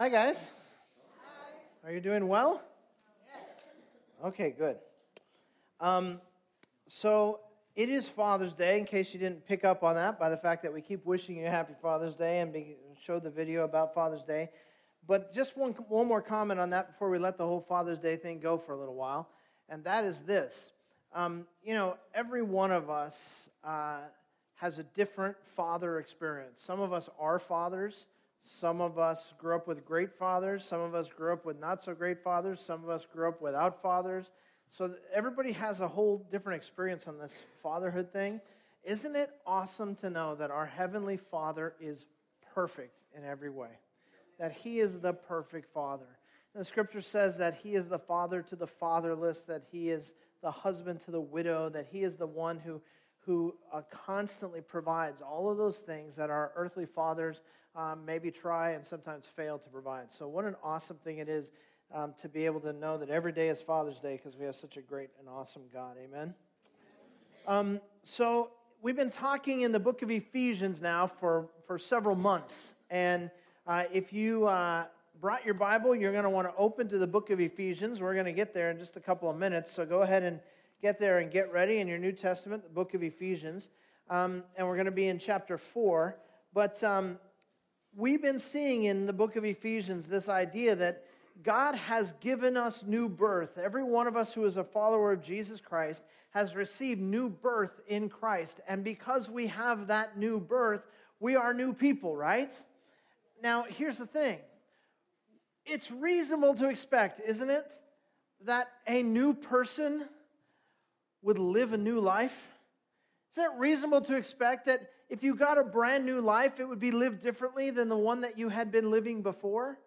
Hi, guys. Are you doing well? Okay, good. Um, so it is Father's Day, in case you didn't pick up on that by the fact that we keep wishing you a happy Father's Day and be, show the video about Father's Day. But just one, one more comment on that before we let the whole Father's Day thing go for a little while, and that is this. Um, you know, every one of us uh, has a different father experience. Some of us are fathers. Some of us grew up with great fathers. Some of us grew up with not so great fathers. Some of us grew up without fathers. So everybody has a whole different experience on this fatherhood thing. Isn't it awesome to know that our Heavenly Father is perfect in every way? That He is the perfect Father. The scripture says that He is the father to the fatherless, that He is the husband to the widow, that He is the one who, who uh, constantly provides all of those things that our earthly fathers um, maybe try and sometimes fail to provide. So, what an awesome thing it is um, to be able to know that every day is Father's Day because we have such a great and awesome God. Amen. Um, so, we've been talking in the book of Ephesians now for, for several months. And uh, if you uh, brought your Bible, you're going to want to open to the book of Ephesians. We're going to get there in just a couple of minutes. So, go ahead and get there and get ready in your New Testament, the book of Ephesians. Um, and we're going to be in chapter 4. But um, we've been seeing in the book of Ephesians this idea that God has given us new birth. Every one of us who is a follower of Jesus Christ has received new birth in Christ. And because we have that new birth, we are new people, right? Now, here's the thing it's reasonable to expect, isn't it, that a new person would live a new life? Isn't it reasonable to expect that if you got a brand new life, it would be lived differently than the one that you had been living before?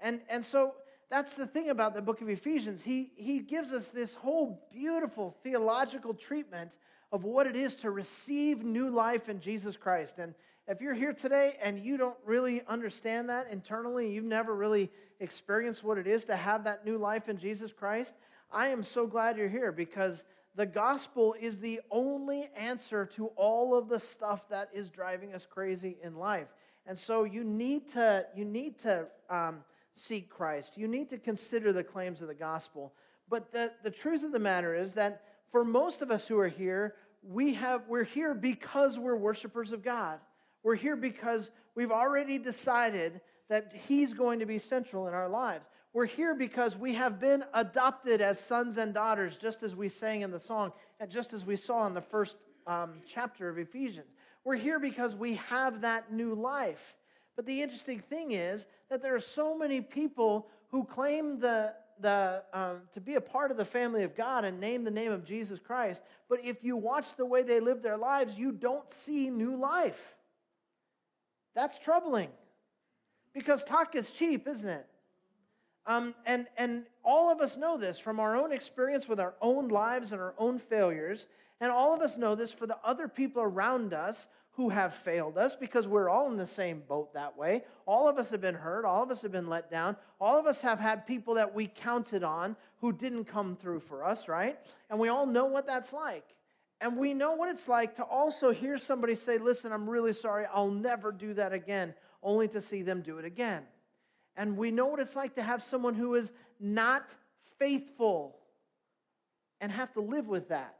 And, and so that's the thing about the book of Ephesians. He, he gives us this whole beautiful theological treatment of what it is to receive new life in Jesus Christ. And if you're here today and you don't really understand that internally, you've never really experienced what it is to have that new life in Jesus Christ, I am so glad you're here because the gospel is the only answer to all of the stuff that is driving us crazy in life. And so you need to, you need to um, seek Christ. You need to consider the claims of the gospel. But the, the truth of the matter is that for most of us who are here, we have, we're here because we're worshipers of God. We're here because we've already decided that He's going to be central in our lives. We're here because we have been adopted as sons and daughters, just as we sang in the song, and just as we saw in the first um, chapter of Ephesians. We're here because we have that new life. But the interesting thing is that there are so many people who claim the, the, um, to be a part of the family of God and name the name of Jesus Christ. But if you watch the way they live their lives, you don't see new life. That's troubling because talk is cheap, isn't it? Um, and, and all of us know this from our own experience with our own lives and our own failures. And all of us know this for the other people around us who have failed us because we're all in the same boat that way. All of us have been hurt. All of us have been let down. All of us have had people that we counted on who didn't come through for us, right? And we all know what that's like. And we know what it's like to also hear somebody say, Listen, I'm really sorry. I'll never do that again, only to see them do it again. And we know what it's like to have someone who is not faithful and have to live with that.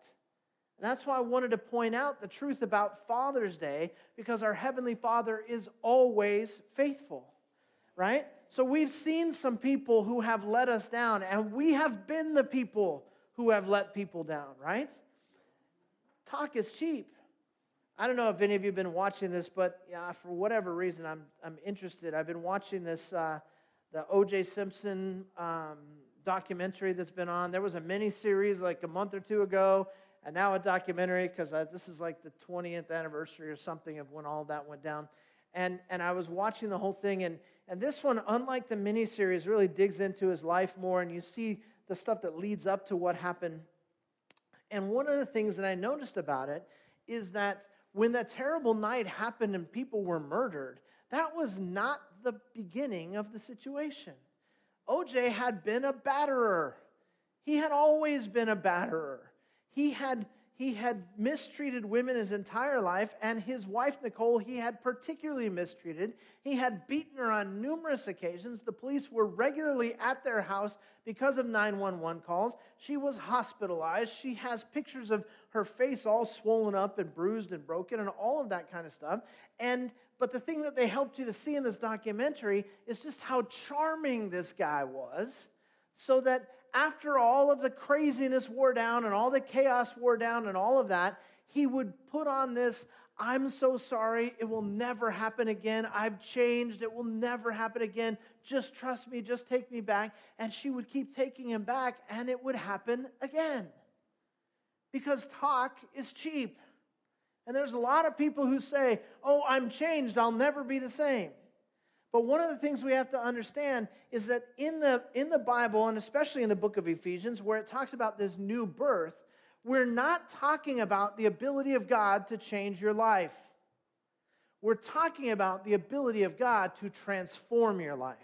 And that's why I wanted to point out the truth about Father's Day because our Heavenly Father is always faithful, right? So we've seen some people who have let us down, and we have been the people who have let people down, right? Talk is cheap. I don't know if any of you have been watching this, but yeah, for whatever reason, I'm, I'm interested. I've been watching this, uh, the O.J. Simpson um, documentary that's been on. There was a mini series like a month or two ago, and now a documentary because this is like the 20th anniversary or something of when all that went down. And, and I was watching the whole thing, and, and this one, unlike the mini series, really digs into his life more, and you see the stuff that leads up to what happened. And one of the things that I noticed about it is that when that terrible night happened and people were murdered, that was not the beginning of the situation. OJ had been a batterer. He had always been a batterer. He had, he had mistreated women his entire life, and his wife, Nicole, he had particularly mistreated. He had beaten her on numerous occasions. The police were regularly at their house because of 911 calls. She was hospitalized. She has pictures of her face all swollen up and bruised and broken and all of that kind of stuff. And but the thing that they helped you to see in this documentary is just how charming this guy was, so that after all of the craziness wore down and all the chaos wore down and all of that, he would put on this, I'm so sorry. It will never happen again. I've changed. It will never happen again. Just trust me. Just take me back. And she would keep taking him back, and it would happen again. Because talk is cheap. And there's a lot of people who say, Oh, I'm changed. I'll never be the same. But one of the things we have to understand is that in the, in the Bible, and especially in the book of Ephesians, where it talks about this new birth, we're not talking about the ability of God to change your life. We're talking about the ability of God to transform your life.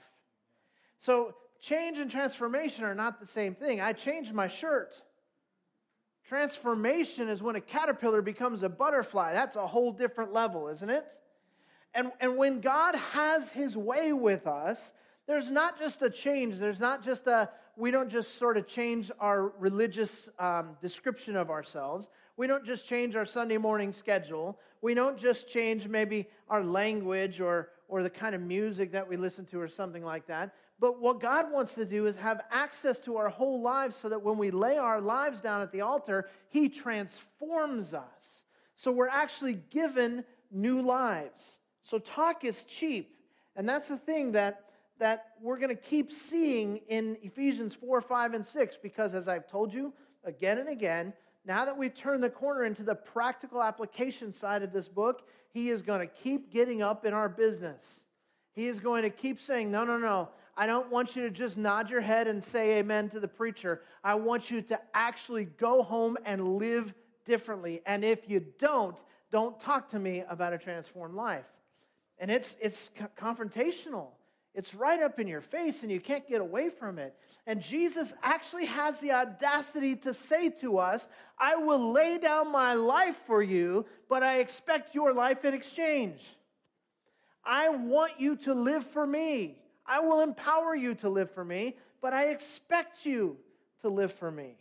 So, change and transformation are not the same thing. I changed my shirt. Transformation is when a caterpillar becomes a butterfly. That's a whole different level, isn't it? And, and when God has his way with us, there's not just a change. There's not just a, we don't just sort of change our religious um, description of ourselves. We don't just change our Sunday morning schedule. We don't just change maybe our language or, or the kind of music that we listen to or something like that. But what God wants to do is have access to our whole lives so that when we lay our lives down at the altar, He transforms us. So we're actually given new lives. So talk is cheap. And that's the thing that, that we're going to keep seeing in Ephesians 4, 5, and 6, because as I've told you again and again, now that we've turned the corner into the practical application side of this book, he is going to keep getting up in our business. He is going to keep saying, No, no, no. I don't want you to just nod your head and say amen to the preacher. I want you to actually go home and live differently. And if you don't, don't talk to me about a transformed life. And it's, it's confrontational. It's right up in your face, and you can't get away from it. And Jesus actually has the audacity to say to us, I will lay down my life for you, but I expect your life in exchange. I want you to live for me. I will empower you to live for me, but I expect you to live for me.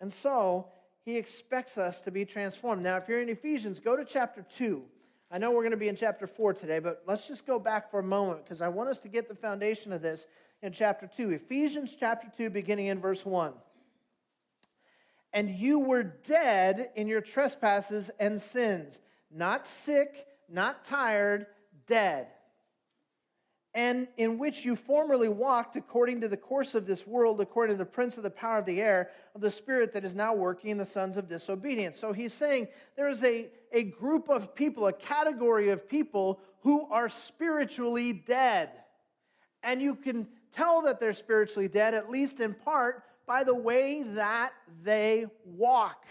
And so, he expects us to be transformed. Now, if you're in Ephesians, go to chapter 2. I know we're going to be in chapter 4 today, but let's just go back for a moment because I want us to get the foundation of this in chapter 2. Ephesians chapter 2, beginning in verse 1. And you were dead in your trespasses and sins, not sick, not tired, dead and in which you formerly walked according to the course of this world, according to the prince of the power of the air, of the spirit that is now working in the sons of disobedience. So he's saying there is a, a group of people, a category of people who are spiritually dead. And you can tell that they're spiritually dead, at least in part, by the way that they walk.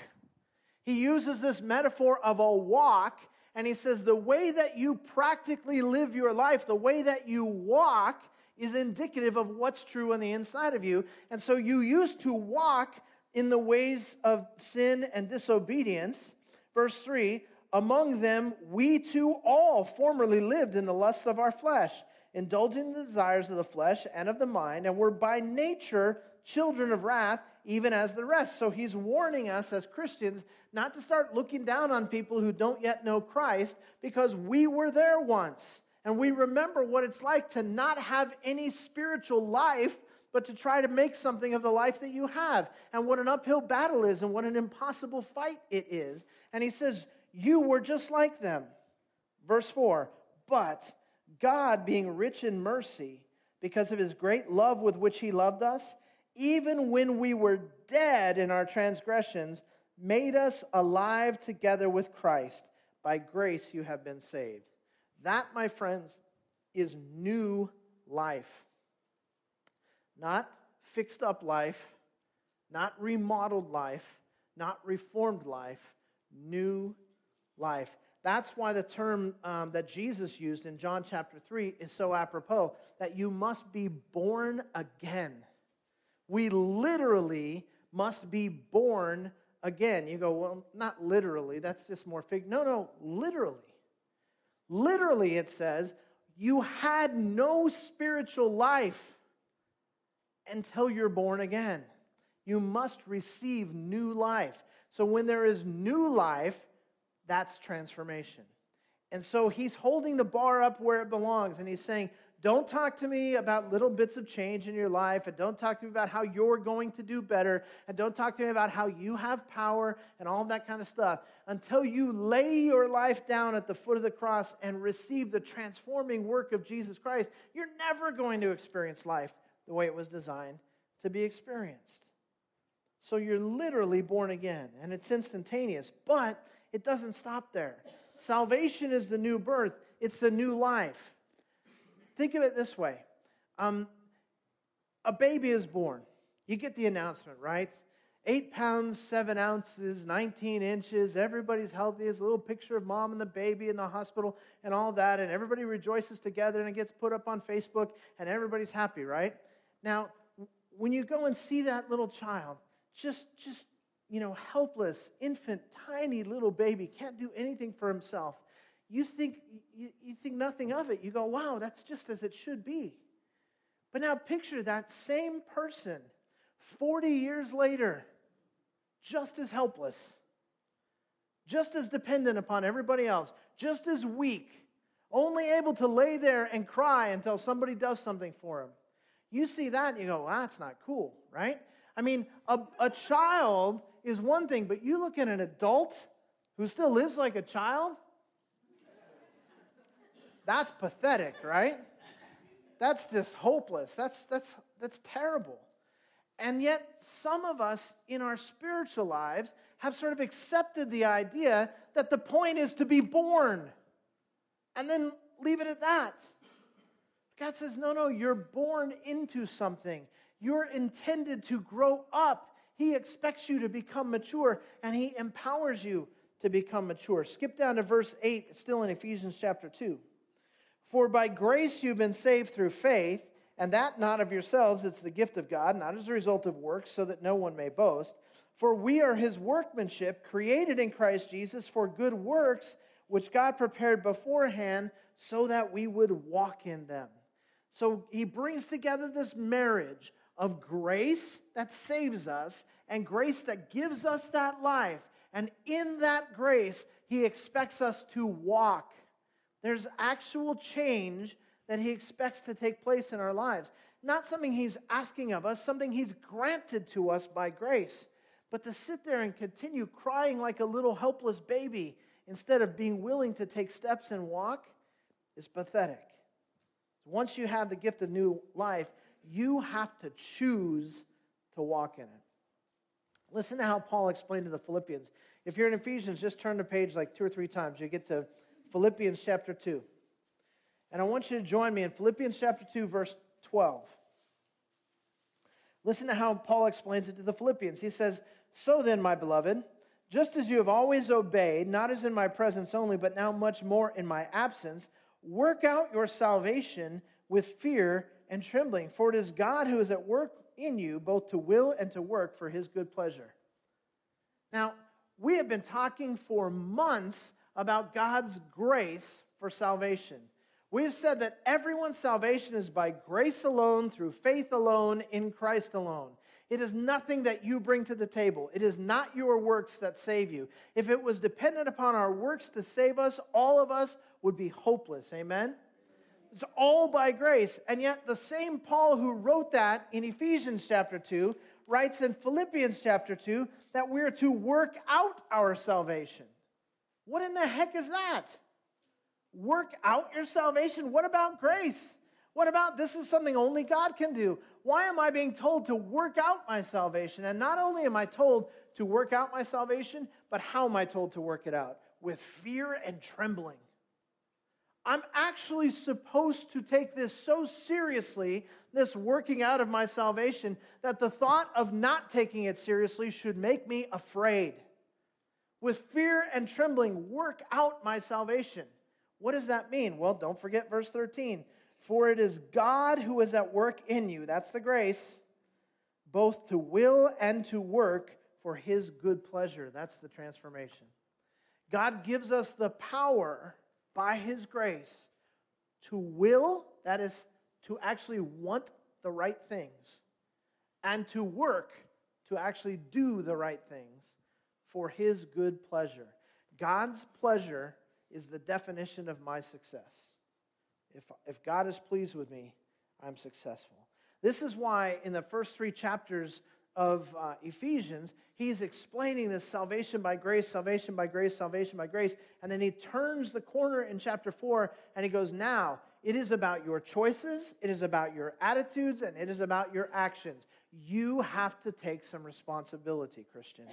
He uses this metaphor of a walk and he says, the way that you practically live your life, the way that you walk, is indicative of what's true on the inside of you. And so you used to walk in the ways of sin and disobedience. Verse 3 Among them, we too all formerly lived in the lusts of our flesh, indulging the desires of the flesh and of the mind, and were by nature children of wrath, even as the rest. So he's warning us as Christians not to start looking down on people who don't yet know Christ because we were there once. And we remember what it's like to not have any spiritual life, but to try to make something of the life that you have. And what an uphill battle is, and what an impossible fight it is. And he says, You were just like them. Verse 4 But God, being rich in mercy, because of his great love with which he loved us, even when we were dead in our transgressions, made us alive together with Christ. By grace you have been saved. That, my friends, is new life. Not fixed up life, not remodeled life, not reformed life, new life. That's why the term um, that Jesus used in John chapter 3 is so apropos that you must be born again. We literally must be born again, you go, well, not literally, that's just more fig. No, no, literally. Literally, it says, you had no spiritual life until you're born again. You must receive new life. So when there is new life, that's transformation. And so he's holding the bar up where it belongs, and he's saying, don't talk to me about little bits of change in your life, and don't talk to me about how you're going to do better, and don't talk to me about how you have power and all of that kind of stuff until you lay your life down at the foot of the cross and receive the transforming work of Jesus Christ. You're never going to experience life the way it was designed to be experienced. So you're literally born again, and it's instantaneous, but it doesn't stop there. Salvation is the new birth, it's the new life. Think of it this way um, a baby is born. You get the announcement, right? Eight pounds, seven ounces, 19 inches. Everybody's healthy. There's a little picture of mom and the baby in the hospital and all that. And everybody rejoices together and it gets put up on Facebook and everybody's happy, right? Now, when you go and see that little child, just, just, you know, helpless, infant, tiny little baby, can't do anything for himself you think, you, you think nothing of it. You go, wow, that's just as it should be. But now picture that same person 40 years later, just as helpless, just as dependent upon everybody else, just as weak, only able to lay there and cry until somebody does something for him. You see that and you go, well, that's not cool, right? I mean, a, a child is one thing, but you look at an adult who still lives like a child, that's pathetic, right? That's just hopeless. That's, that's, that's terrible. And yet, some of us in our spiritual lives have sort of accepted the idea that the point is to be born and then leave it at that. God says, no, no, you're born into something. You're intended to grow up. He expects you to become mature and He empowers you to become mature. Skip down to verse 8, still in Ephesians chapter 2. For by grace you've been saved through faith, and that not of yourselves, it's the gift of God, not as a result of works, so that no one may boast. For we are his workmanship, created in Christ Jesus for good works, which God prepared beforehand so that we would walk in them. So he brings together this marriage of grace that saves us and grace that gives us that life. And in that grace, he expects us to walk there's actual change that He expects to take place in our lives. Not something He's asking of us, something He's granted to us by grace. But to sit there and continue crying like a little helpless baby instead of being willing to take steps and walk is pathetic. Once you have the gift of new life, you have to choose to walk in it. Listen to how Paul explained to the Philippians. If you're in Ephesians, just turn the page like two or three times. You get to Philippians chapter 2. And I want you to join me in Philippians chapter 2, verse 12. Listen to how Paul explains it to the Philippians. He says, So then, my beloved, just as you have always obeyed, not as in my presence only, but now much more in my absence, work out your salvation with fear and trembling, for it is God who is at work in you, both to will and to work for his good pleasure. Now, we have been talking for months about God's grace for salvation. We've said that everyone's salvation is by grace alone, through faith alone, in Christ alone. It is nothing that you bring to the table. It is not your works that save you. If it was dependent upon our works to save us, all of us would be hopeless. Amen? It's all by grace. And yet, the same Paul who wrote that in Ephesians chapter 2 writes in Philippians chapter 2 that we're to work out our salvation. What in the heck is that? Work out your salvation? What about grace? What about this is something only God can do? Why am I being told to work out my salvation? And not only am I told to work out my salvation, but how am I told to work it out? With fear and trembling. I'm actually supposed to take this so seriously, this working out of my salvation, that the thought of not taking it seriously should make me afraid with fear and trembling, work out my salvation. What does that mean? Well, don't forget verse 13. For it is God who is at work in you, that's the grace, both to will and to work for his good pleasure. That's the transformation. God gives us the power by his grace to will, that is, to actually want the right things, and to work to actually do the right things for his good pleasure. God's pleasure is the definition of my success. If, if God is pleased with me, I'm successful. This is why, in the first three chapters of uh, Ephesians, he's explaining this salvation by grace, salvation by grace, salvation by grace. And then he turns the corner in chapter 4 and he goes, Now, it is about your choices, it is about your attitudes, and it is about your actions. You have to take some responsibility, Christian.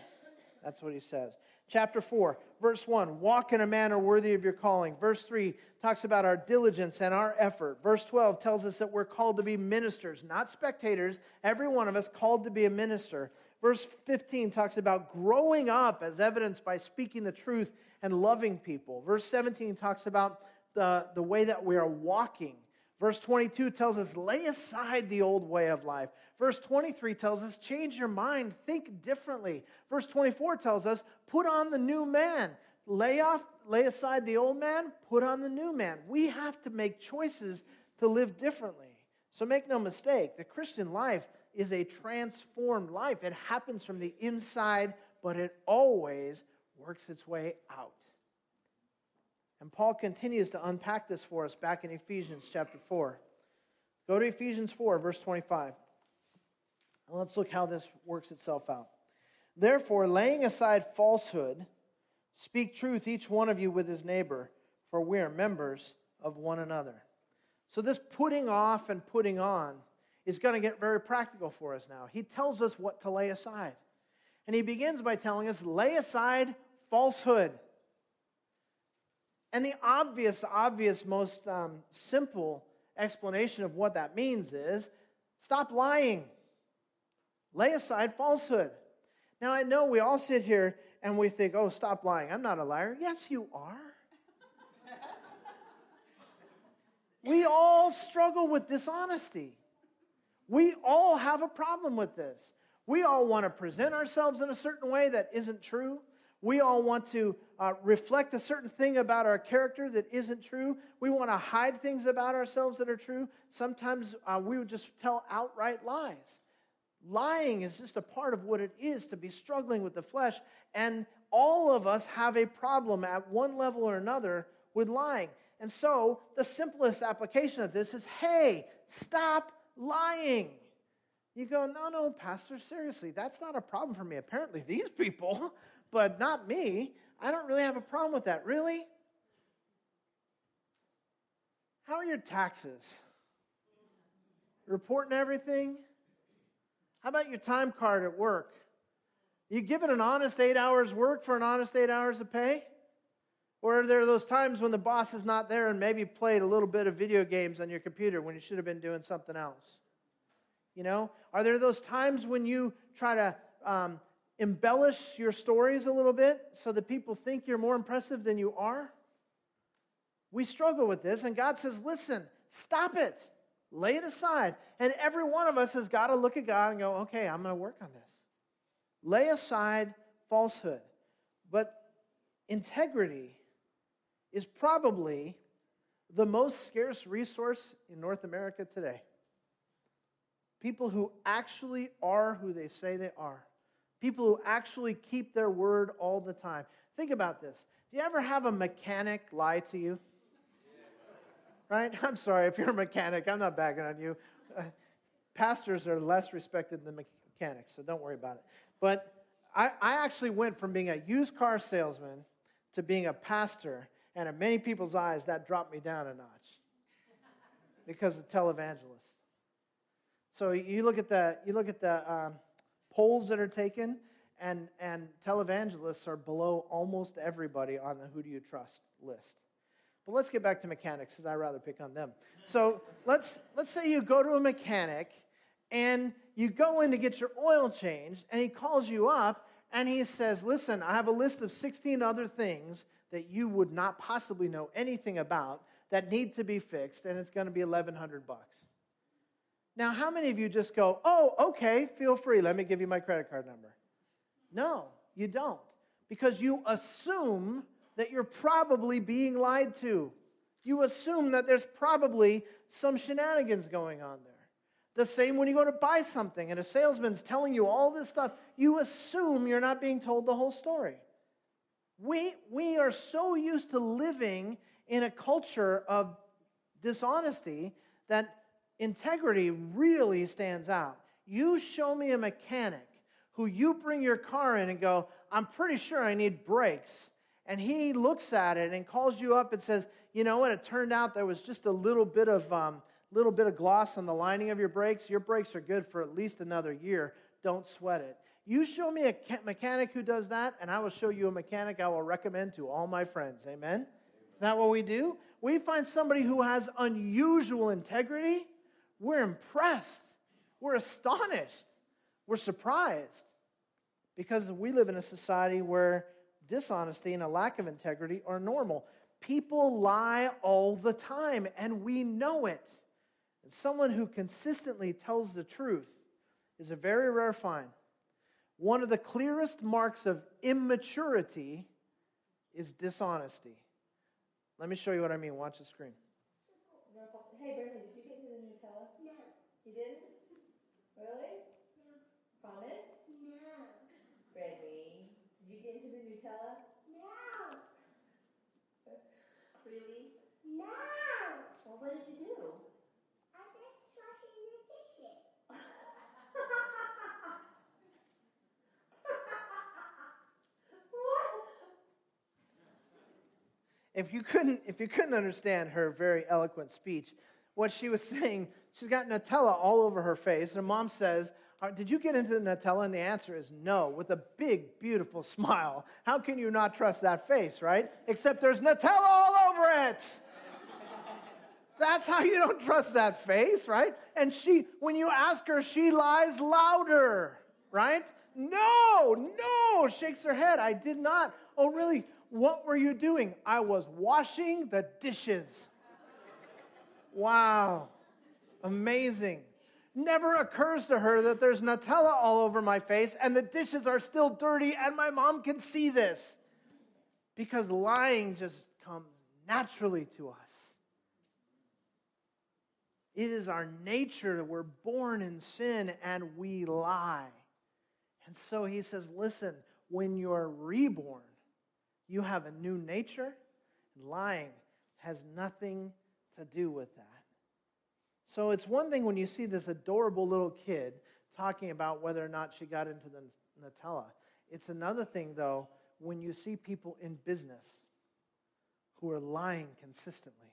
That's what he says. Chapter 4, verse 1 walk in a manner worthy of your calling. Verse 3 talks about our diligence and our effort. Verse 12 tells us that we're called to be ministers, not spectators. Every one of us called to be a minister. Verse 15 talks about growing up as evidenced by speaking the truth and loving people. Verse 17 talks about the, the way that we are walking. Verse 22 tells us, lay aside the old way of life. Verse 23 tells us, change your mind, think differently. Verse 24 tells us, put on the new man. Lay off, lay aside the old man, put on the new man. We have to make choices to live differently. So make no mistake, the Christian life is a transformed life. It happens from the inside, but it always works its way out. And Paul continues to unpack this for us back in Ephesians chapter 4. Go to Ephesians 4, verse 25. And let's look how this works itself out. Therefore, laying aside falsehood, speak truth, each one of you with his neighbor, for we are members of one another. So, this putting off and putting on is going to get very practical for us now. He tells us what to lay aside. And he begins by telling us lay aside falsehood. And the obvious, obvious, most um, simple explanation of what that means is stop lying, lay aside falsehood. Now, I know we all sit here and we think, oh, stop lying. I'm not a liar. Yes, you are. we all struggle with dishonesty. We all have a problem with this. We all want to present ourselves in a certain way that isn't true. We all want to uh, reflect a certain thing about our character that isn't true. We want to hide things about ourselves that are true. Sometimes uh, we would just tell outright lies. Lying is just a part of what it is to be struggling with the flesh. And all of us have a problem at one level or another with lying. And so the simplest application of this is hey, stop lying. You go, no, no, Pastor, seriously, that's not a problem for me. Apparently, these people but not me. I don't really have a problem with that. Really? How are your taxes? Reporting everything? How about your time card at work? You give it an honest eight hours work for an honest eight hours of pay? Or are there those times when the boss is not there and maybe played a little bit of video games on your computer when you should have been doing something else? You know, are there those times when you try to um, embellish your stories a little bit so that people think you're more impressive than you are? We struggle with this, and God says, listen, stop it, lay it aside. And every one of us has got to look at God and go, okay, I'm going to work on this. Lay aside falsehood. But integrity is probably the most scarce resource in North America today. People who actually are who they say they are. People who actually keep their word all the time. Think about this. Do you ever have a mechanic lie to you? Right? I'm sorry if you're a mechanic, I'm not bagging on you. Pastors are less respected than mechanics, so don't worry about it. But I, I actually went from being a used car salesman to being a pastor, and in many people's eyes, that dropped me down a notch because of televangelists. So you look at the, you look at the, um, polls that are taken, and, and televangelists are below almost everybody on the who do you trust list. But let's get back to mechanics, because I'd rather pick on them. So let's, let's say you go to a mechanic and you go in to get your oil changed, and he calls you up and he says, Listen, I have a list of 16 other things that you would not possibly know anything about that need to be fixed, and it's going to be 1100 bucks. Now, how many of you just go, oh, okay, feel free, let me give you my credit card number? No, you don't. Because you assume that you're probably being lied to. You assume that there's probably some shenanigans going on there. The same when you go to buy something and a salesman's telling you all this stuff, you assume you're not being told the whole story. We, we are so used to living in a culture of dishonesty that integrity really stands out. You show me a mechanic who you bring your car in and go, I'm pretty sure I need brakes. And he looks at it and calls you up and says, You know what? It turned out there was just a little bit of. Um, little bit of gloss on the lining of your brakes, your brakes are good for at least another year. Don't sweat it. You show me a mechanic who does that, and I will show you a mechanic I will recommend to all my friends. Amen? Is that what we do? We find somebody who has unusual integrity, we're impressed, we're astonished, we're surprised. Because we live in a society where dishonesty and a lack of integrity are normal. People lie all the time, and we know it. And someone who consistently tells the truth is a very rare find. One of the clearest marks of immaturity is dishonesty. Let me show you what I mean. Watch the screen. Hey, Bernie, did you get into the Nutella? No. You didn't? Really? No. Promise? No. Reggie, did you get into the Nutella? No. really? No. Well, what did you do? If you couldn't if you couldn't understand her very eloquent speech what she was saying she's got nutella all over her face. And her mom says uh, did you get into the nutella? And the answer is no with a big beautiful smile. How can you not trust that face right? Except there's nutella all over it. That's how you don't trust that face right? And she when you ask her she lies louder right? No no shakes her head. I did not. Oh really what were you doing? I was washing the dishes. Wow. Amazing. Never occurs to her that there's Nutella all over my face and the dishes are still dirty and my mom can see this. Because lying just comes naturally to us. It is our nature that we're born in sin and we lie. And so he says, listen, when you're reborn, you have a new nature. And lying has nothing to do with that. So it's one thing when you see this adorable little kid talking about whether or not she got into the Nutella. It's another thing, though, when you see people in business who are lying consistently.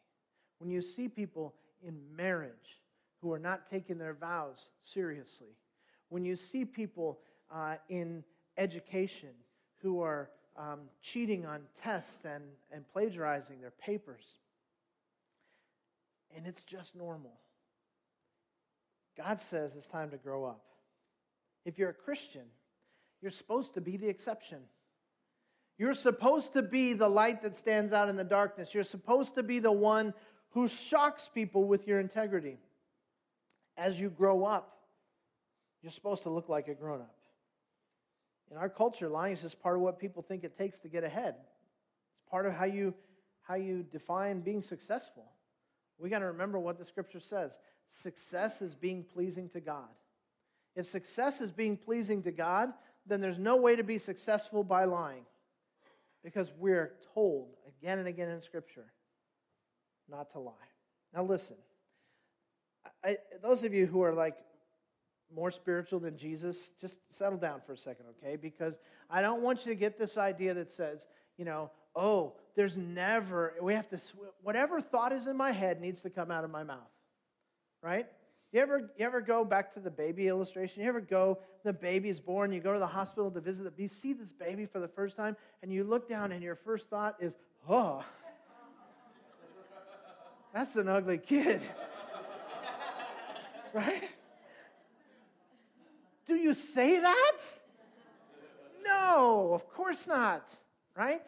When you see people in marriage who are not taking their vows seriously. When you see people uh, in education who are um, cheating on tests and, and plagiarizing their papers. And it's just normal. God says it's time to grow up. If you're a Christian, you're supposed to be the exception. You're supposed to be the light that stands out in the darkness. You're supposed to be the one who shocks people with your integrity. As you grow up, you're supposed to look like a grown up. In our culture, lying is just part of what people think it takes to get ahead. It's part of how you, how you define being successful. We got to remember what the scripture says success is being pleasing to God. If success is being pleasing to God, then there's no way to be successful by lying. Because we're told again and again in Scripture not to lie. Now, listen, I, those of you who are like more spiritual than Jesus, just settle down for a second, okay? Because I don't want you to get this idea that says, you know, oh, there's never, we have to, whatever thought is in my head needs to come out of my mouth, right? You ever, you ever go back to the baby illustration? You ever go, the baby's born, you go to the hospital to visit the, you see this baby for the first time, and you look down and your first thought is, oh, that's an ugly kid. right? You say that? No, of course not, right?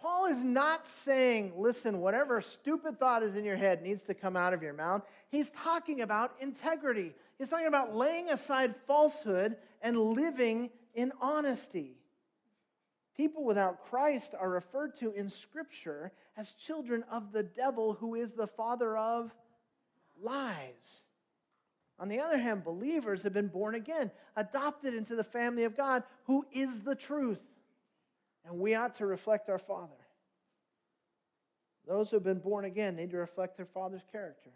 Paul is not saying, listen, whatever stupid thought is in your head needs to come out of your mouth. He's talking about integrity. He's talking about laying aside falsehood and living in honesty. People without Christ are referred to in Scripture as children of the devil, who is the father of lies. On the other hand, believers have been born again, adopted into the family of God, who is the truth. And we ought to reflect our Father. Those who have been born again need to reflect their Father's character.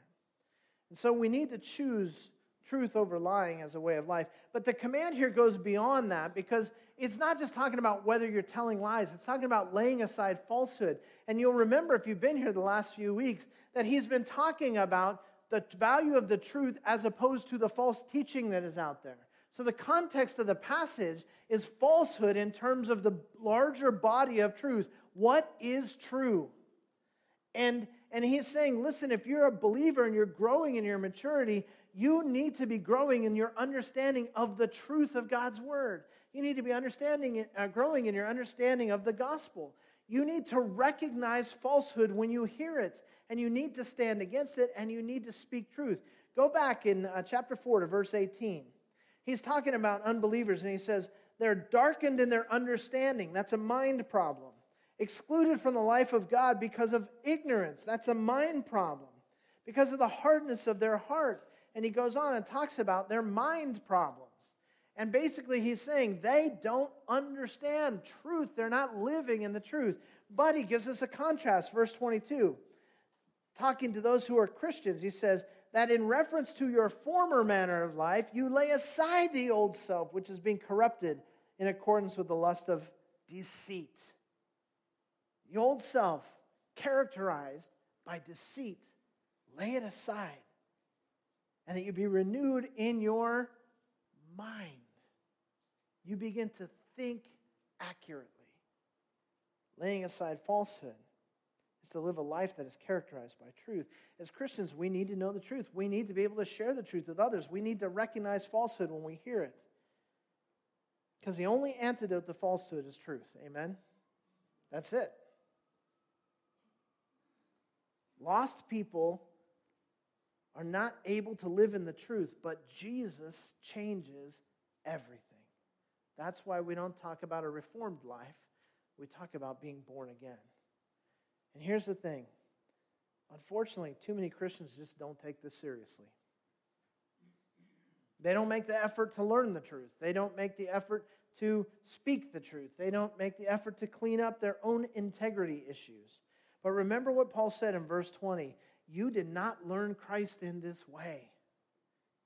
And so we need to choose truth over lying as a way of life. But the command here goes beyond that because it's not just talking about whether you're telling lies, it's talking about laying aside falsehood. And you'll remember if you've been here the last few weeks that he's been talking about the value of the truth as opposed to the false teaching that is out there. So, the context of the passage is falsehood in terms of the larger body of truth. What is true? And, and he's saying, listen, if you're a believer and you're growing in your maturity, you need to be growing in your understanding of the truth of God's word. You need to be understanding, uh, growing in your understanding of the gospel. You need to recognize falsehood when you hear it and you need to stand against it and you need to speak truth. Go back in uh, chapter 4 to verse 18. He's talking about unbelievers and he says, they're darkened in their understanding. That's a mind problem. Excluded from the life of God because of ignorance. That's a mind problem. Because of the hardness of their heart. And he goes on and talks about their mind problems. And basically, he's saying they don't understand truth. They're not living in the truth. But he gives us a contrast. Verse 22 talking to those who are Christians, he says, that in reference to your former manner of life, you lay aside the old self, which is being corrupted in accordance with the lust of deceit. The old self, characterized by deceit, lay it aside, and that you be renewed in your mind. You begin to think accurately, laying aside falsehood to live a life that is characterized by truth. As Christians, we need to know the truth. We need to be able to share the truth with others. We need to recognize falsehood when we hear it. Because the only antidote to falsehood is truth. Amen? That's it. Lost people are not able to live in the truth, but Jesus changes everything. That's why we don't talk about a reformed life, we talk about being born again. And here's the thing unfortunately, too many Christians just don't take this seriously. They don't make the effort to learn the truth. They don't make the effort to speak the truth. They don't make the effort to clean up their own integrity issues. But remember what Paul said in verse 20 you did not learn Christ in this way.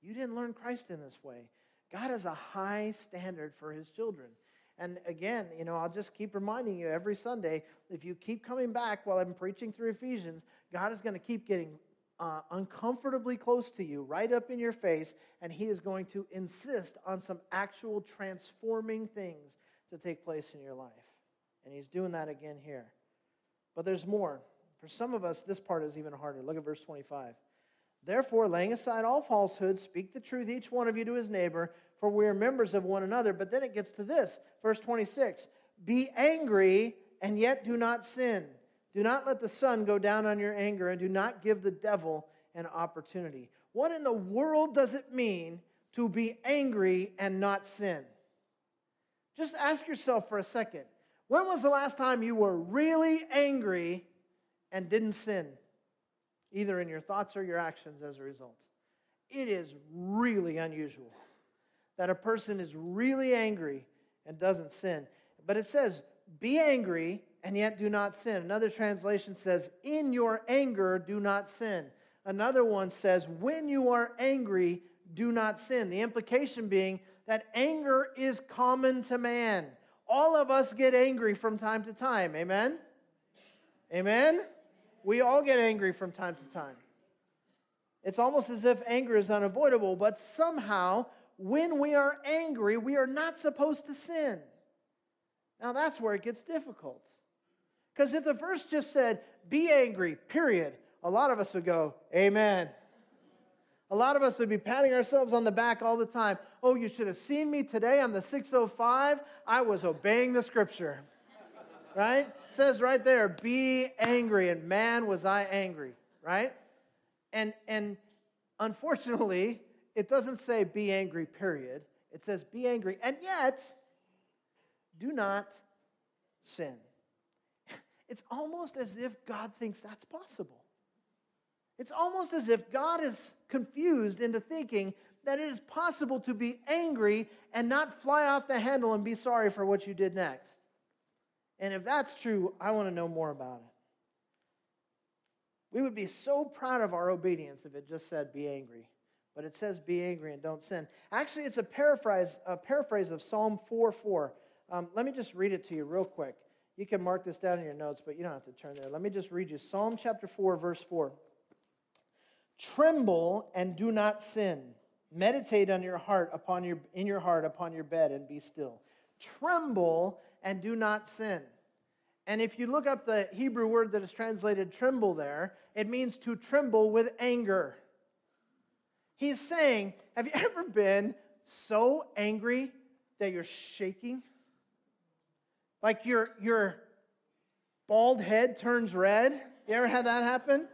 You didn't learn Christ in this way. God has a high standard for his children. And again, you know, I'll just keep reminding you every Sunday if you keep coming back while I'm preaching through Ephesians, God is going to keep getting uh, uncomfortably close to you, right up in your face, and He is going to insist on some actual transforming things to take place in your life. And He's doing that again here. But there's more. For some of us, this part is even harder. Look at verse 25. Therefore, laying aside all falsehood, speak the truth, each one of you to his neighbor, for we are members of one another. But then it gets to this, verse 26 Be angry and yet do not sin. Do not let the sun go down on your anger, and do not give the devil an opportunity. What in the world does it mean to be angry and not sin? Just ask yourself for a second. When was the last time you were really angry and didn't sin, either in your thoughts or your actions as a result? It is really unusual that a person is really angry and doesn't sin. But it says, be angry and yet do not sin. Another translation says, in your anger, do not sin. Another one says, when you are angry, do not sin. The implication being that anger is common to man. All of us get angry from time to time. Amen? Amen? We all get angry from time to time. It's almost as if anger is unavoidable, but somehow when we are angry, we are not supposed to sin. Now that's where it gets difficult. Because if the verse just said, be angry, period, a lot of us would go, Amen. A lot of us would be patting ourselves on the back all the time. Oh, you should have seen me today on the 605. I was obeying the scripture. right? It says right there, be angry, and man was I angry, right? And and unfortunately, it doesn't say be angry, period. It says be angry, and yet do not sin. It's almost as if God thinks that's possible. It's almost as if God is confused into thinking that it is possible to be angry and not fly off the handle and be sorry for what you did next. And if that's true, I want to know more about it. We would be so proud of our obedience if it just said, be angry. But it says, be angry and don't sin. Actually, it's a paraphrase, a paraphrase of Psalm 4 4. Um, let me just read it to you real quick. You can mark this down in your notes, but you don't have to turn there. Let me just read you Psalm chapter 4, verse 4. Tremble and do not sin. Meditate on your heart upon your in your heart upon your bed and be still. Tremble and do not sin. And if you look up the Hebrew word that is translated tremble there, it means to tremble with anger. He's saying, Have you ever been so angry that you're shaking? Like your, your bald head turns red? You ever had that happen?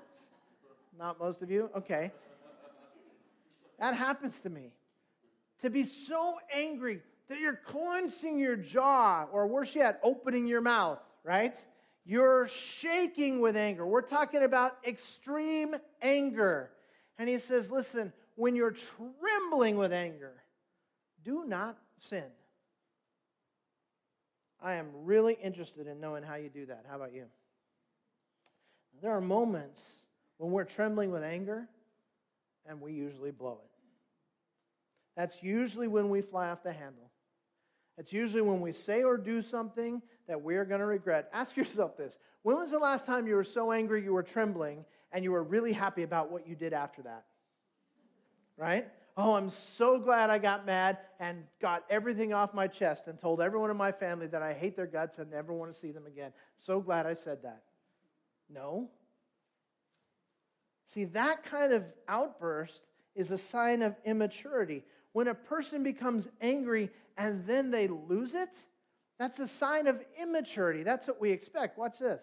Not most of you? Okay. That happens to me. To be so angry that you're clenching your jaw, or worse yet, opening your mouth, right? You're shaking with anger. We're talking about extreme anger. And he says, listen, when you're trembling with anger, do not sin. I am really interested in knowing how you do that. How about you? There are moments when we're trembling with anger, and we usually blow it. That's usually when we fly off the handle. It's usually when we say or do something that we're going to regret. Ask yourself this When was the last time you were so angry you were trembling and you were really happy about what you did after that? Right? Oh, I'm so glad I got mad and got everything off my chest and told everyone in my family that I hate their guts and never want to see them again. So glad I said that. No. See, that kind of outburst is a sign of immaturity. When a person becomes angry and then they lose it, that's a sign of immaturity. That's what we expect. Watch this.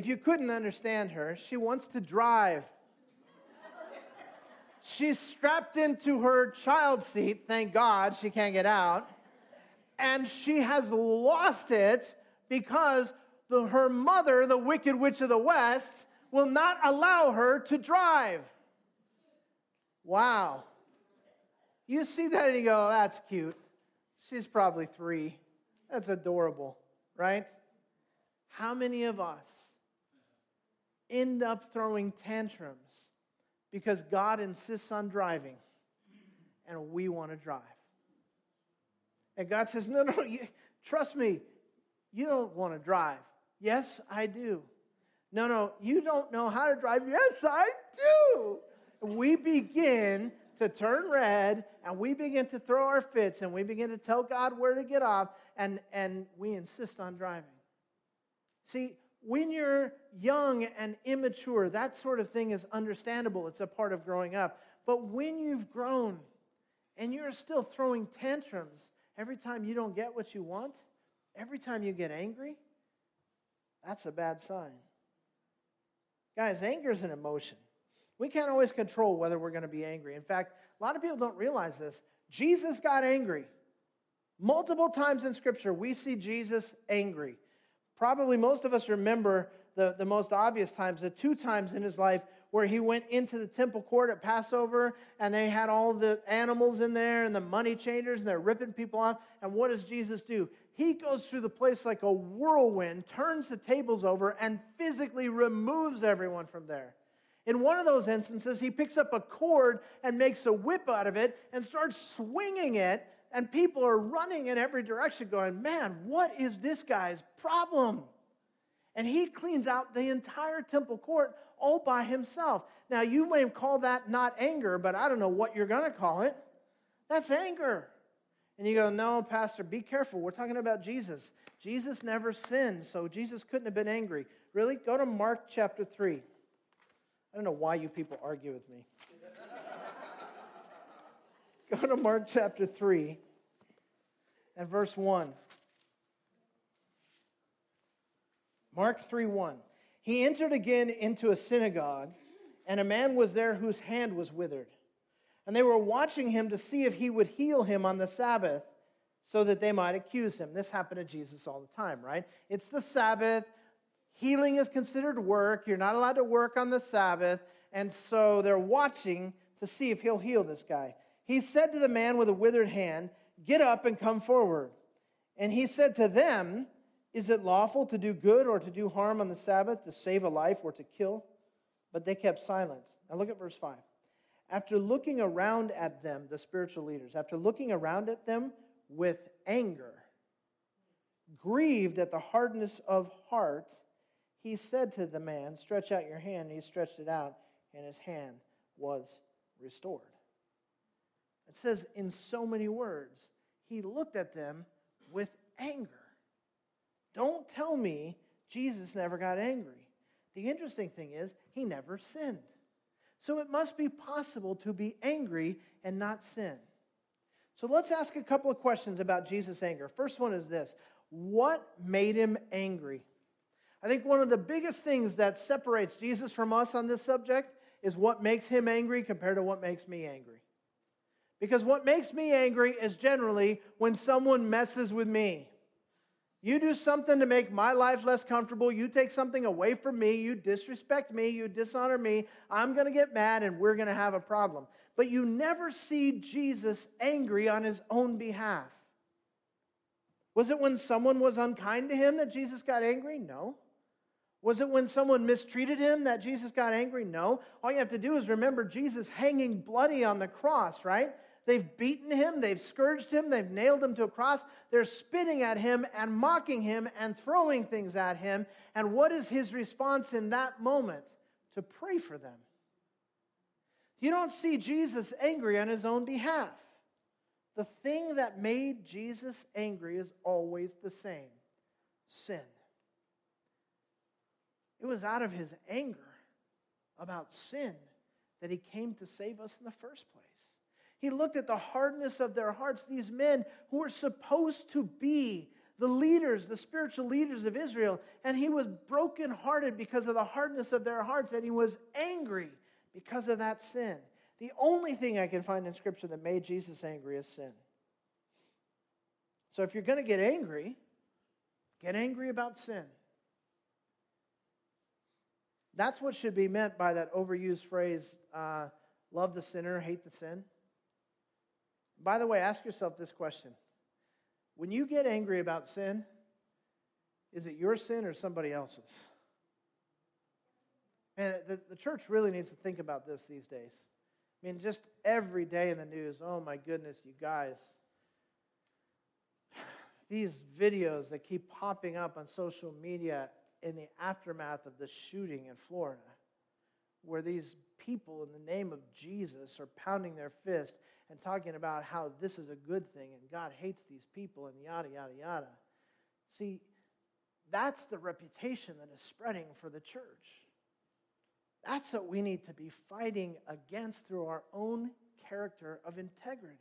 If you couldn't understand her, she wants to drive. She's strapped into her child seat, thank God she can't get out. And she has lost it because the, her mother, the Wicked Witch of the West, will not allow her to drive. Wow. You see that and you go, that's cute. She's probably three. That's adorable, right? How many of us end up throwing tantrums because God insists on driving and we want to drive. And God says, No, no, you, trust me, you don't want to drive. Yes, I do. No, no, you don't know how to drive. Yes, I do. We begin to turn red and we begin to throw our fits and we begin to tell God where to get off and, and we insist on driving. See, when you're young and immature, that sort of thing is understandable. It's a part of growing up. But when you've grown and you're still throwing tantrums every time you don't get what you want, every time you get angry, that's a bad sign. Guys, anger is an emotion. We can't always control whether we're going to be angry. In fact, a lot of people don't realize this. Jesus got angry. Multiple times in Scripture, we see Jesus angry. Probably most of us remember the, the most obvious times, the two times in his life where he went into the temple court at Passover and they had all the animals in there and the money changers and they're ripping people off. And what does Jesus do? He goes through the place like a whirlwind, turns the tables over, and physically removes everyone from there. In one of those instances, he picks up a cord and makes a whip out of it and starts swinging it and people are running in every direction going, man, what is this guy's problem? And he cleans out the entire temple court all by himself. Now, you may call that not anger, but I don't know what you're going to call it. That's anger. And you go, no, Pastor, be careful. We're talking about Jesus. Jesus never sinned, so Jesus couldn't have been angry. Really? Go to Mark chapter 3. I don't know why you people argue with me. Go to Mark chapter 3 and verse 1. Mark 3 1. He entered again into a synagogue, and a man was there whose hand was withered. And they were watching him to see if he would heal him on the Sabbath so that they might accuse him. This happened to Jesus all the time, right? It's the Sabbath. Healing is considered work. You're not allowed to work on the Sabbath. And so they're watching to see if he'll heal this guy. He said to the man with a withered hand, Get up and come forward. And he said to them, is it lawful to do good or to do harm on the Sabbath, to save a life or to kill? But they kept silence. Now look at verse 5. After looking around at them, the spiritual leaders, after looking around at them with anger, grieved at the hardness of heart, he said to the man, Stretch out your hand. And he stretched it out, and his hand was restored. It says in so many words, he looked at them with anger. Don't tell me Jesus never got angry. The interesting thing is, he never sinned. So it must be possible to be angry and not sin. So let's ask a couple of questions about Jesus' anger. First one is this What made him angry? I think one of the biggest things that separates Jesus from us on this subject is what makes him angry compared to what makes me angry. Because what makes me angry is generally when someone messes with me. You do something to make my life less comfortable. You take something away from me. You disrespect me. You dishonor me. I'm going to get mad and we're going to have a problem. But you never see Jesus angry on his own behalf. Was it when someone was unkind to him that Jesus got angry? No. Was it when someone mistreated him that Jesus got angry? No. All you have to do is remember Jesus hanging bloody on the cross, right? They've beaten him, they've scourged him, they've nailed him to a cross. They're spitting at him and mocking him and throwing things at him. And what is his response in that moment? To pray for them. You don't see Jesus angry on his own behalf. The thing that made Jesus angry is always the same sin. It was out of his anger about sin that he came to save us in the first place. He looked at the hardness of their hearts, these men who were supposed to be the leaders, the spiritual leaders of Israel, and he was brokenhearted because of the hardness of their hearts, and he was angry because of that sin. The only thing I can find in Scripture that made Jesus angry is sin. So if you're going to get angry, get angry about sin. That's what should be meant by that overused phrase uh, love the sinner, hate the sin. By the way, ask yourself this question When you get angry about sin, is it your sin or somebody else's? And the, the church really needs to think about this these days. I mean, just every day in the news, oh my goodness, you guys. These videos that keep popping up on social media in the aftermath of the shooting in Florida, where these people, in the name of Jesus, are pounding their fist and talking about how this is a good thing and God hates these people and yada, yada, yada. See, that's the reputation that is spreading for the church. That's what we need to be fighting against through our own character of integrity.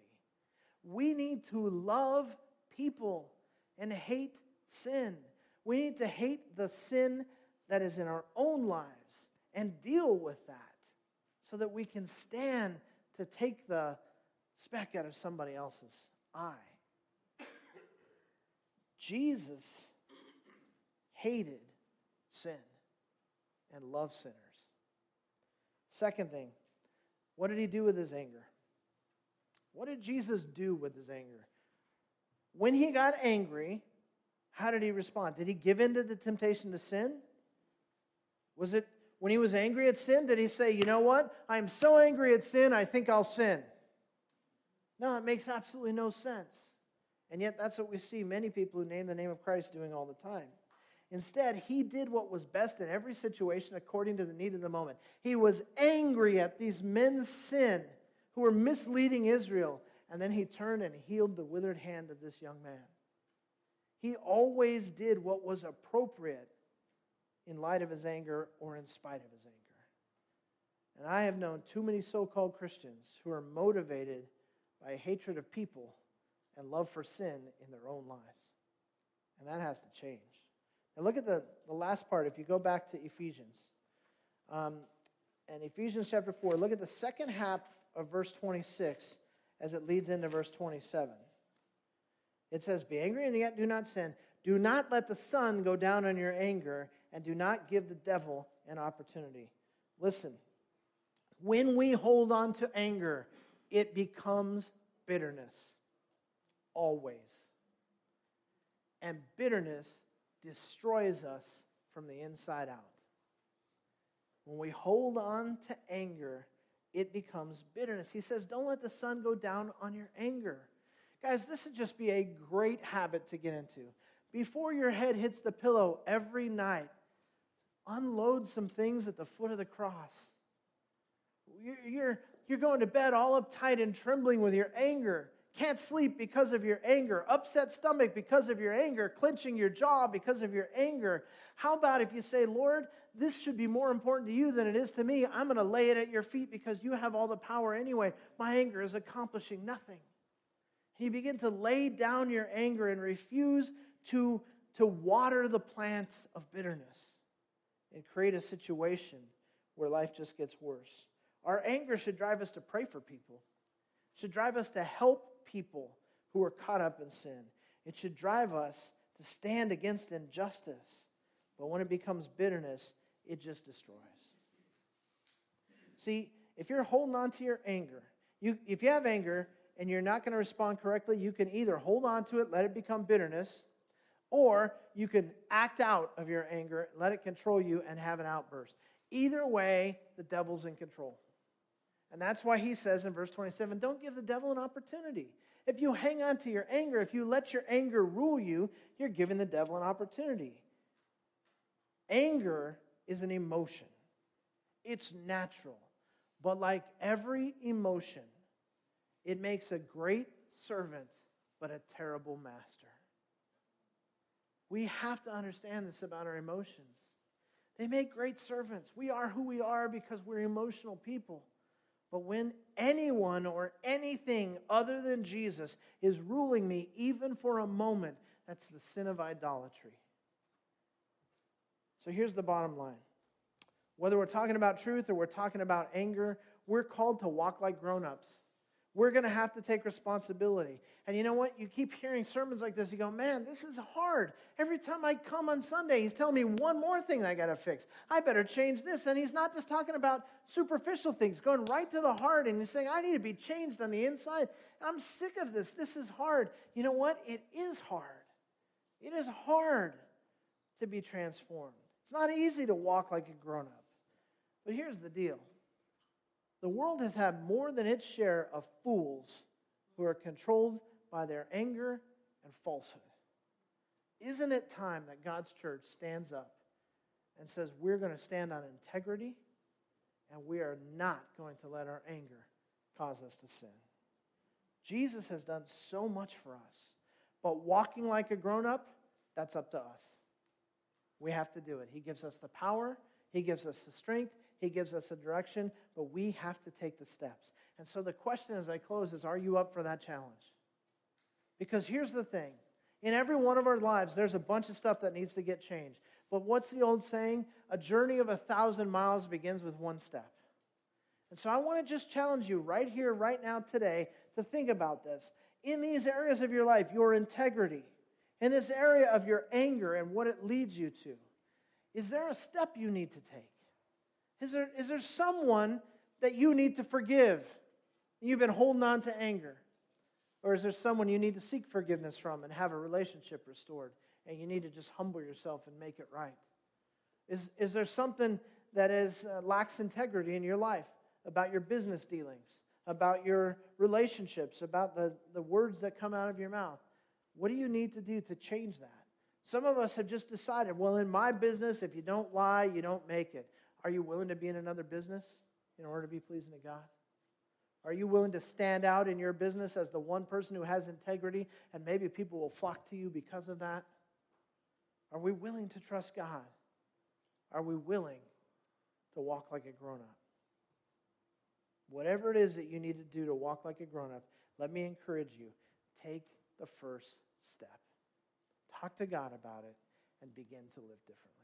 We need to love people and hate sin. We need to hate the sin that is in our own lives and deal with that so that we can stand to take the speck out of somebody else's eye. Jesus hated sin and loved sinners. Second thing, what did he do with his anger? What did Jesus do with his anger? When he got angry, how did he respond? Did he give in to the temptation to sin? Was it when he was angry at sin, did he say, You know what? I'm so angry at sin, I think I'll sin? No, it makes absolutely no sense. And yet, that's what we see many people who name the name of Christ doing all the time. Instead, he did what was best in every situation according to the need of the moment. He was angry at these men's sin who were misleading Israel, and then he turned and healed the withered hand of this young man. He always did what was appropriate in light of his anger or in spite of his anger. And I have known too many so called Christians who are motivated by a hatred of people and love for sin in their own lives. And that has to change. And look at the, the last part. If you go back to Ephesians, um, and Ephesians chapter 4, look at the second half of verse 26 as it leads into verse 27. It says, Be angry and yet do not sin. Do not let the sun go down on your anger, and do not give the devil an opportunity. Listen, when we hold on to anger, it becomes bitterness. Always. And bitterness destroys us from the inside out. When we hold on to anger, it becomes bitterness. He says, Don't let the sun go down on your anger. Guys, this would just be a great habit to get into. Before your head hits the pillow every night, unload some things at the foot of the cross. You're, you're going to bed all uptight and trembling with your anger. Can't sleep because of your anger. Upset stomach because of your anger. Clenching your jaw because of your anger. How about if you say, Lord, this should be more important to you than it is to me? I'm going to lay it at your feet because you have all the power anyway. My anger is accomplishing nothing. You begin to lay down your anger and refuse to, to water the plants of bitterness and create a situation where life just gets worse. Our anger should drive us to pray for people, it should drive us to help people who are caught up in sin. It should drive us to stand against injustice. But when it becomes bitterness, it just destroys. See, if you're holding on to your anger, you, if you have anger, and you're not going to respond correctly, you can either hold on to it, let it become bitterness, or you can act out of your anger, let it control you, and have an outburst. Either way, the devil's in control. And that's why he says in verse 27 don't give the devil an opportunity. If you hang on to your anger, if you let your anger rule you, you're giving the devil an opportunity. Anger is an emotion, it's natural. But like every emotion, it makes a great servant, but a terrible master. We have to understand this about our emotions. They make great servants. We are who we are because we're emotional people. But when anyone or anything other than Jesus is ruling me, even for a moment, that's the sin of idolatry. So here's the bottom line whether we're talking about truth or we're talking about anger, we're called to walk like grown ups. We're going to have to take responsibility. And you know what? You keep hearing sermons like this. You go, man, this is hard. Every time I come on Sunday, he's telling me one more thing I got to fix. I better change this. And he's not just talking about superficial things, going right to the heart. And he's saying, I need to be changed on the inside. I'm sick of this. This is hard. You know what? It is hard. It is hard to be transformed. It's not easy to walk like a grown up. But here's the deal the world has had more than its share of fools who are controlled by their anger and falsehood. Isn't it time that God's church stands up and says, We're going to stand on integrity and we are not going to let our anger cause us to sin? Jesus has done so much for us, but walking like a grown up, that's up to us. We have to do it. He gives us the power, He gives us the strength, he gives us a direction, but we have to take the steps. And so the question as I close is Are you up for that challenge? Because here's the thing in every one of our lives, there's a bunch of stuff that needs to get changed. But what's the old saying? A journey of a thousand miles begins with one step. And so I want to just challenge you right here, right now, today, to think about this. In these areas of your life, your integrity, in this area of your anger and what it leads you to, is there a step you need to take? Is there, is there someone that you need to forgive? You've been holding on to anger. Or is there someone you need to seek forgiveness from and have a relationship restored? And you need to just humble yourself and make it right? Is, is there something that is, uh, lacks integrity in your life about your business dealings, about your relationships, about the, the words that come out of your mouth? What do you need to do to change that? Some of us have just decided, well, in my business, if you don't lie, you don't make it. Are you willing to be in another business in order to be pleasing to God? Are you willing to stand out in your business as the one person who has integrity and maybe people will flock to you because of that? Are we willing to trust God? Are we willing to walk like a grown up? Whatever it is that you need to do to walk like a grown up, let me encourage you take the first step. Talk to God about it and begin to live differently.